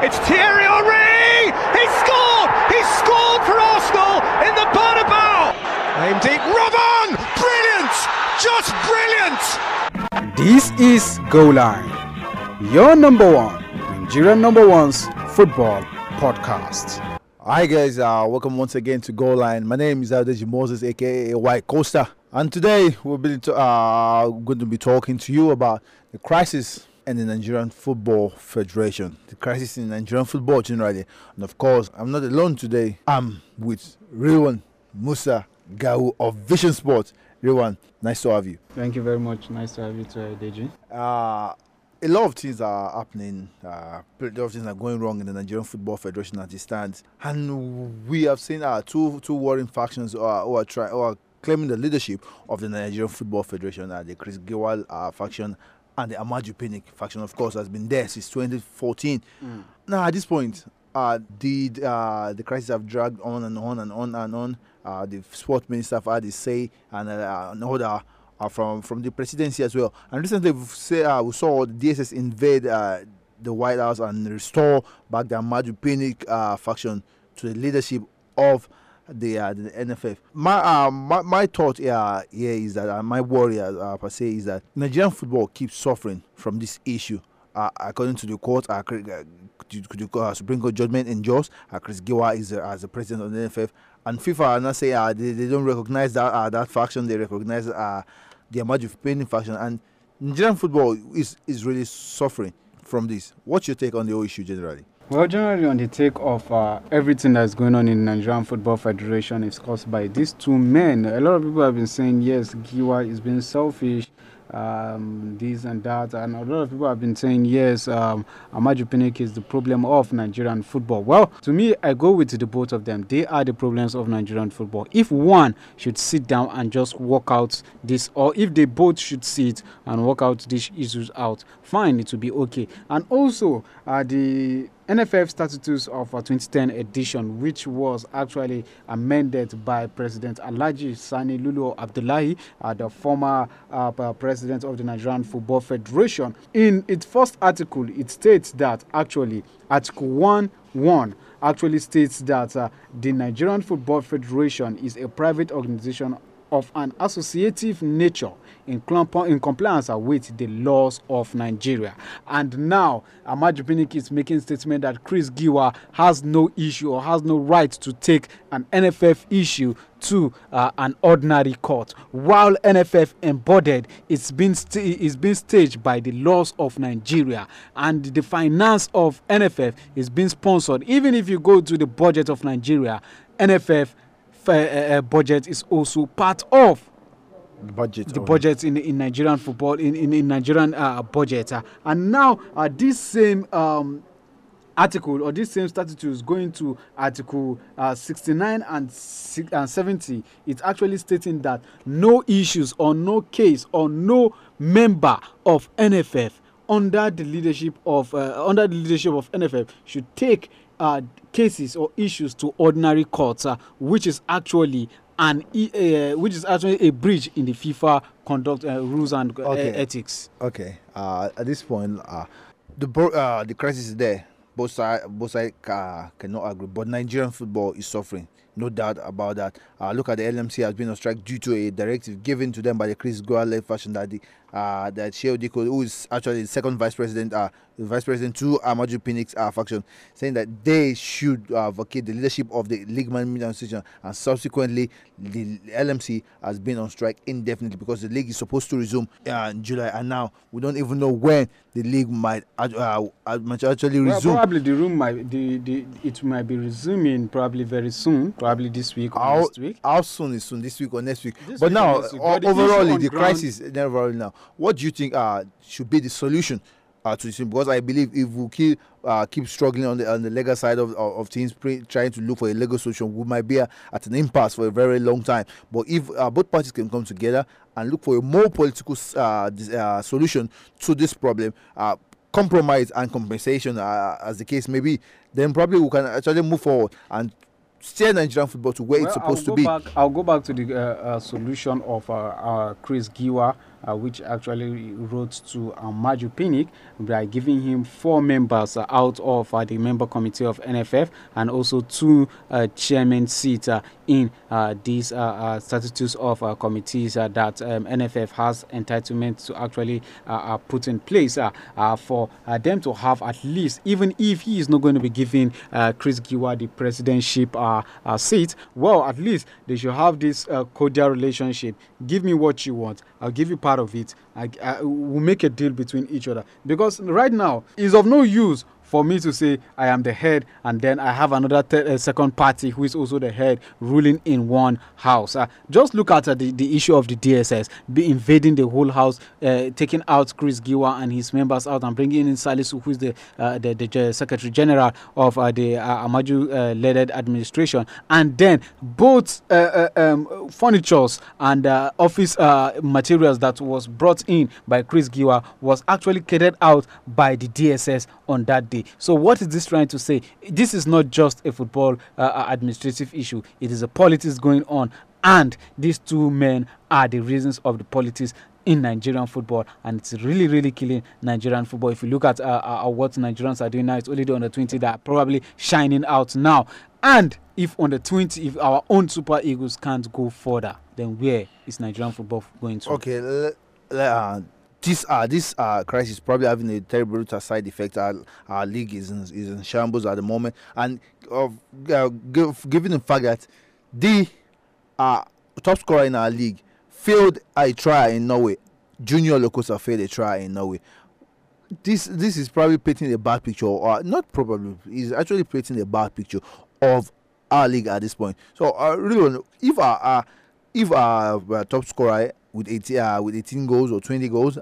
It's Thierry Henry. He scored. He scored for Arsenal in the Bernabeu. Aim deep. Robin. Brilliant. Just brilliant. This is Goal Line, your number one, Nigerian number one's football podcast. Hi guys, uh, welcome once again to Goal Line. My name is Adeji Moses, aka White Coaster, and today we'll be to, uh, going to be talking to you about the crisis in the Nigerian Football Federation, the crisis in Nigerian football generally, and of course, I'm not alone today. I'm with Rewan Musa Gau of Vision Sports. Rewan, nice to have you. Thank you very much. Nice to have you too, Deji. Uh, a lot of things are happening. Uh, a lot of things are going wrong in the Nigerian Football Federation as it stands, and we have seen uh, two two warring factions who are, who are trying who are claiming the leadership of the Nigerian Football Federation. Uh, the Chris Giwa uh, faction and the Amaju Pinnick faction, of course, has been there since 2014. Mm. Now, at this point, uh, the uh, the crisis have dragged on and on and on and on. Uh, the sport minister have had his say, and uh, another uh, from from the presidency as well. And recently, we, say, uh, we saw the DSS invade uh, the White House and restore back the Amaju Pinnick uh, faction to the leadership of the, uh, the NFF. My, uh, my my thought here, here is that uh, my worry uh, per se is that Nigerian football keeps suffering from this issue. Uh, according to the court, uh, the uh, Supreme Court judgment in uh, Chris Giwa is uh, as the president of the NFF, and FIFA are say uh, they, they don't recognize that uh, that faction. They recognize uh, the Amaju Pinnick faction, and Nigerian football is is really suffering from this. What's your take on the whole issue generally? Well, generally, on the take of uh, everything that's going on in Nigerian Football Federation is caused by these two men. A lot of people have been saying, yes, Giwa is being selfish, um, this and that. And a lot of people have been saying, yes, um, Amaju Pinnick is the problem of Nigerian football. Well, to me, I go with the both of them. They are the problems of Nigerian football. If one should sit down and just work out this, or if they both should sit and work out these issues out, fine, it will be okay. And also, uh, the NFF Statutes of uh, 2010 edition, which was actually amended by President Alaji Sani Lulu Abdullahi, uh, the former uh, president of the Nigerian Football Federation. In its first article, it states that actually Article 1 1 actually states that uh, the Nigerian Football Federation is a private organization of an associative nature in, in compliance with the laws of Nigeria. And now, Amaju Pinnick is making statement that Chris Giwa has no issue or has no right to take an NFF issue to uh, an ordinary court. While NFF embodied, it's been it's been staged by the laws of Nigeria, and the finance of NFF is being sponsored. Even if you go to the budget of Nigeria, NFF uh, uh, budget is also part of the budget the budget in in Nigerian football in in, in Nigerian uh, budget. Uh, and now uh, this same um, article or this same statute is going to article uh, 69 and, and 70 it's actually stating that no issues or no case or no member of NFF under the leadership of uh, under the leadership of NFF should take uh, cases or issues to ordinary courts, uh, which is actually an uh, which is actually a breach in the FIFA conduct uh, rules and uh, okay. ethics. Okay. Uh, at this point, uh, the the crisis is there. Both sides both sides cannot agree, but Nigerian football is suffering. No doubt about that. look at the LMC has been on strike due to a directive given to them by the Chris Goa fashion that the uh, that Shehu Dikko, who is actually the second vice president, uh, vice president to Amaju Pinnick's uh, faction, saying that they should uh, vacate the leadership of the league management association, and subsequently the LMC has been on strike indefinitely because the league is supposed to resume uh, in July, and now we don't even know when the league might uh, uh might actually resume. Well, probably the room might the, the it might be resuming probably very soon, probably this week or how, next week. How soon is soon? This week or next week? This but week now. But overall, the, the crisis overall now what do you think uh, should be the solution uh, to this? Because I believe if we keep uh, keep struggling on the on the legal side of of, of things, pre- trying to look for a legal solution, we might be uh, at an impasse for a very long time. But if uh, both parties can come together and look for a more political uh, uh, solution to this problem, compromise and compensation, as the case may be, then probably we can actually move forward and steer Nigerian football to where well, it's supposed to be. Back, I'll go back to the uh, uh, solution of uh, Chris Giwa uh, which actually wrote to Amaju Pinnick by giving him four members uh, out of uh, the member committee of NFF and also two uh, chairman seats uh, in uh, these statutes of committees that um, NFF has entitlement to actually put in place for them to have at least, even if he is not going to be giving Chris Giwa the presidentship seat, well, at least they should have this cordial relationship. Give me what you want. I'll give you part of it. I, I, we'll make a deal between each other. Because right now, it's of no use for me to say I am the head and then I have another uh, second party who is also the head ruling in one house. Uh, just look at uh, the, the issue of the DSS be invading the whole house, uh, taking out Chris Giwa and his members out and bringing in Salisu, who is the, uh, the, the, Secretary General of uh, the Amaju led administration. And then both um, furnitures and office materials that was brought in by Chris Giwa was actually carried out by the DSS on that day. So, what is this trying to say? This is not just a football uh, uh, administrative issue, it is a politics going on. And these two men are the reasons of the politics in Nigerian football, and it's really, really killing Nigerian football. If you look at uh, uh, what Nigerians are doing now, it's only the under 20 that are probably shining out now. And if under 20, if our own Super Eagles can't go further, then where is Nigerian football going to? Okay, uh, this uh, this uh, crisis probably having a terrible side effect. Our, our league is in, is in shambles at the moment, and uh, given the fact that the uh, top scorer in our league failed a try in Norway, Junior Lokosa failed a try in Norway. This this is probably painting a bad picture, or not probably, is actually painting a bad picture of our league at this point. So, uh, really, if our, if our top scorer with 18, uh, with 18 goals or 20 goals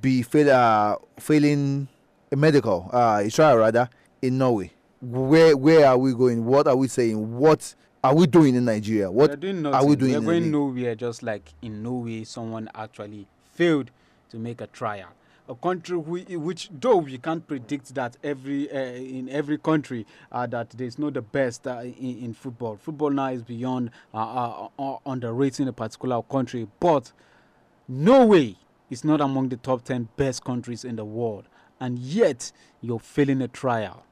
be fail, uh, failing a medical uh, trial rather in Norway. Where where are we going? What are we saying? What are we doing in Nigeria? What are we doing? We're going nowhere. Just like in Norway, someone actually failed to make a trial. A country we, which, though we can't predict that every uh, in every country uh, that there's not the best uh, in, in, football. Football now is beyond uh, uh, uh, underrating a particular country, but Norway is not among the top 10 best countries in the world, and yet you're failing a trial.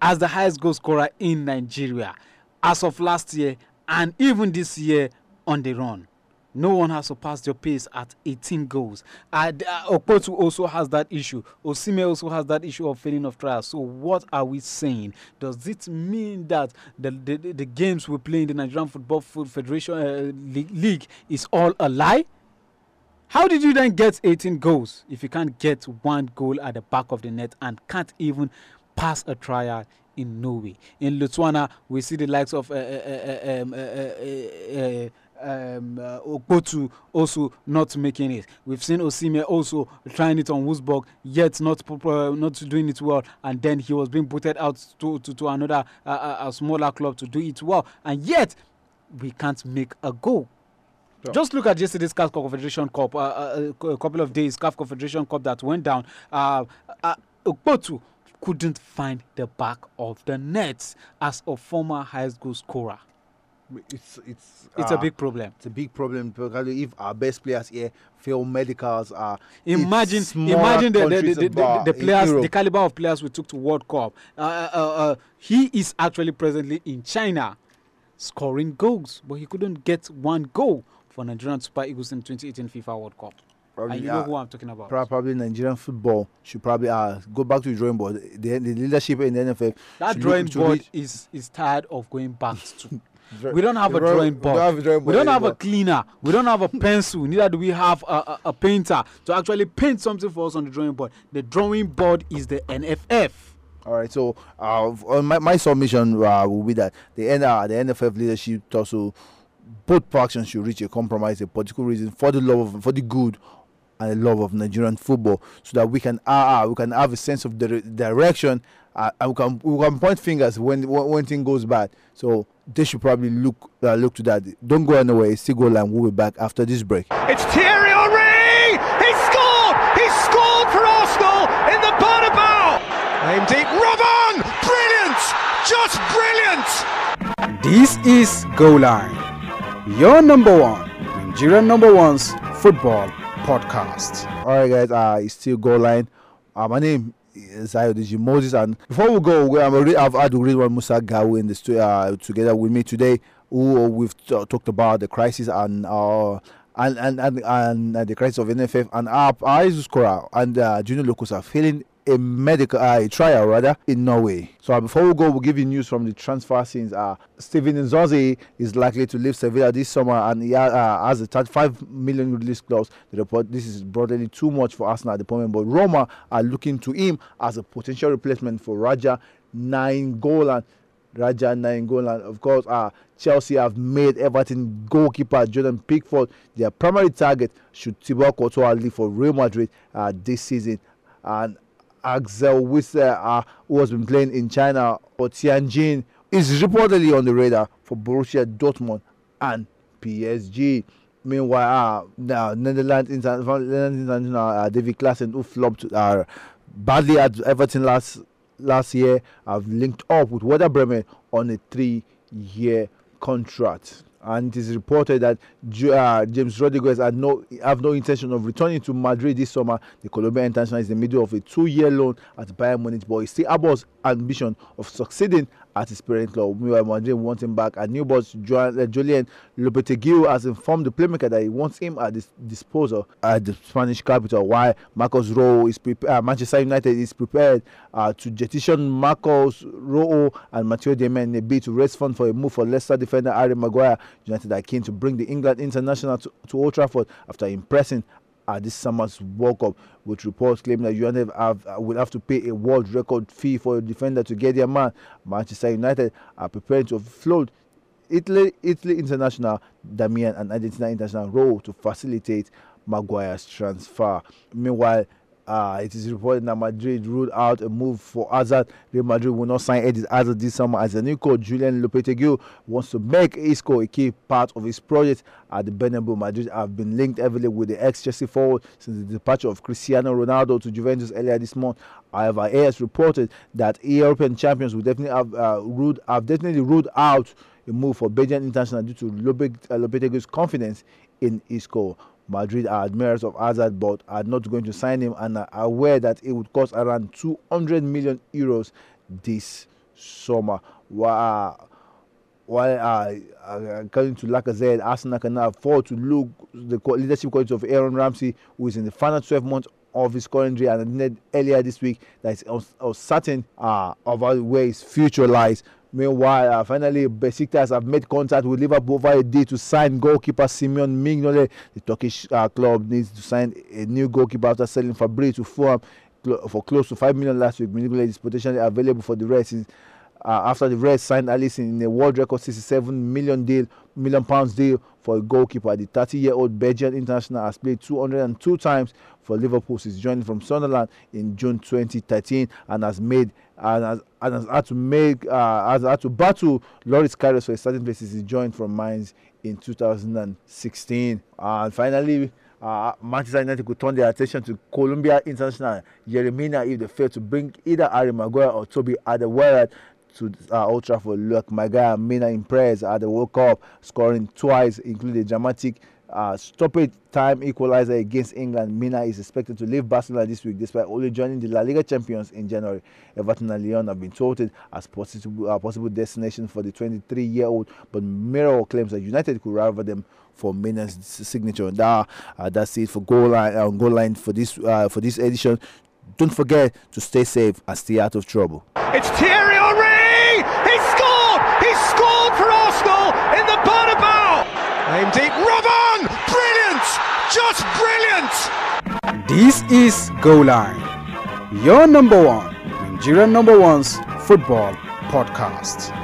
As the highest goal scorer in Nigeria, as of last year and even this year on the run. No one has surpassed your pace at 18 goals. And uh, also has that issue. Osimhen also has that issue of failing of trials. So what are we saying? Does it mean that the, the, the games we play in the Nigerian Football Federation uh, League is all a lie? How did you then get 18 goals if you can't get one goal at the back of the net and can't even pass a trial in Norway? In Lithuania, we see the likes of uh, uh, uh, um, uh, uh, uh uh, also not making it. We've seen Osimhen also trying it on Wolfsburg, yet not uh, not doing it well, and then he was being booted out to to, to another uh, a smaller club to do it well, and yet we can't make a goal. Sure. Just look at yesterday's CAF Confederation Cup, uh, uh, a couple of days CAF Confederation Cup that went down. Uh, uh, Okpotu couldn't find the back of the net as a former highest goal scorer. It's it's it's uh, a big problem. It's a big problem because if our best players here fail medicals, uh, imagine imagine the the, the, the, the, players, the caliber of players we took to World Cup. Uh, uh, uh, he is actually presently in China, scoring goals, but he couldn't get one goal for Nigerian Super Eagles in 2018 FIFA World Cup. Probably, and you know uh, who I'm talking about. Probably Nigerian football should probably uh, go back to the drawing board. The, the leadership in the NFF. That drawing board is is tired of going back to. we don't have a drawing board. We don't have a, board we don't have a cleaner. We don't have a pencil. Neither do we have a, a, a, painter to actually paint something for us on the drawing board. The drawing board is the NFF. All right. So, uh, my, my submission uh, will be that the, uh, the NFF leadership also both factions should reach a compromise, a political reason for the love of, for the good and the love of Nigerian football, so that we can uh, uh we can have a sense of the direction uh, and we can we can point fingers when when thing goes bad. So they should probably look uh, look to that. Don't go anywhere. It's still Goal Line. We'll be back after this break. It's Thierry Henry. He scored. He scored for Arsenal in the Bernabeu. Aimed deep. Robin. Brilliant. Just brilliant. This is Goal Line your number one, Nigerian number one's Football Podcast. All right, guys, uh, it's still Goal Line. Uh, my name is Moses, and before we go, we, I've had Ridwan Musa Gawu in the studio uh, together with me today, who we've t- talked about the crisis and uh, and, and, and, and uh, the crisis of NFF and our, our scorer and uh, Junior Lokosa failing a medical uh, a trial rather in Norway. So uh, before we go, we'll give you news from the transfer scenes. Uh, Steven Nzonzi is likely to leave Sevilla this summer, and he uh, has a 35 million release clause. The report this is broadly too much for Arsenal at the moment, but Roma are looking to him as a potential replacement for Radja Nine Nainggolan. Radja Nine Nainggolan. Of course, uh, Chelsea have made Everton goalkeeper Jordan Pickford their primary target should Thibaut Courtois leave for Real Madrid uh, this season. And Axel Witsel, uh, who has been playing in China or Tianjin, is reportedly on the radar for Borussia Dortmund and PSG. Meanwhile, uh, the Netherlands international uh, David Klaassen, who flopped uh, badly at Everton last last year, have linked up with Werder Bremen on a three-year contract and it is reported that uh, James Rodriguez had no have no intention of returning to Madrid this summer. The Colombian international is in the middle of a two-year loan at Bayern Munich, but he still has ambition of succeeding at his parent club. Meanwhile, Madrid wants him back. And new boss uh, Julian Lopetegui has informed the playmaker that he wants him at his disposal at the Spanish capital. While Marcos Rojo is prepared, uh, Manchester United is prepared uh, to jettison Marcos Rojo and Matteo Darmian in a bid to raise funds for a move for Leicester defender Harry Maguire. United are keen to bring the England international to, to Old Trafford after impressing at this summer's World Cup, with reports claiming that United have, uh, will have to pay a world record fee for a defender to get their man. Manchester United are preparing to float Italy, Italy international Darmian and Argentina international Rojo to facilitate Maguire's transfer. Meanwhile, uh, it is reported that Madrid ruled out a move for Hazard. Real Madrid will not sign Eden Hazard this summer as the new coach Julian Lopetegui wants to make Isco a key part of his project at the Bernabeu. Madrid have been linked heavily with the ex-Chelsea forward since the departure of Cristiano Ronaldo to Juventus earlier this month. However, AS reported that European champions will definitely have uh, ruled have definitely ruled out a move for Belgian international due to Lopetegui's confidence in Isco. Madrid are admirers of Hazard but are not going to sign him and are aware that it would cost around 200 million euros this summer. While, while uh, according to Lacazette, Arsenal cannot afford to look the leadership quality of Aaron Ramsey, who is in the final 12 months of his current and earlier this week that is uncertain uh, about where his future lies. Meanwhile, uh, finally, Besiktas have made contact with Liverpool over a deal to sign goalkeeper Simeon Mignolet. The Turkish uh, club needs to sign a new goalkeeper after selling Fabri to Fulham for close to 5 million last week. Mignolet is potentially available for the rest uh, after the Reds signed Alisson in a world record 67 million deal, million pounds deal for a goalkeeper. The 30-year-old Belgian international has played 202 times for Liverpool since joining from Sunderland in June 2013 and has made and has, and has had to make uh, has had to battle Loris Karius for starting place since he joined from Mainz in 2016. And finally. Uh, Manchester United could turn their attention to Colombia international Jeremina if they fail to bring either Harry Maguire or Toby Alderweireld to uh, Old Trafford. Look, guy Mina impressed at the World Cup, scoring twice, including a dramatic uh, stoppage time equalizer against England. Mina is expected to leave Barcelona this week despite only joining the La Liga champions in January. Everton and Lyon have been touted as possible, uh, possible destination for the 23 year old, but Mirror claims that United could rival them for Mina's signature. That, uh, that's it for goal line, uh, goal line for this uh, for this edition. Don't forget to stay safe and stay out of trouble. It's Thierry Henry! He scored! He scored for Arsenal in the Bernabeu! Aimed deep, Robin! Just brilliant! This is Goal Line, your number one, Nigerian number one's football podcast.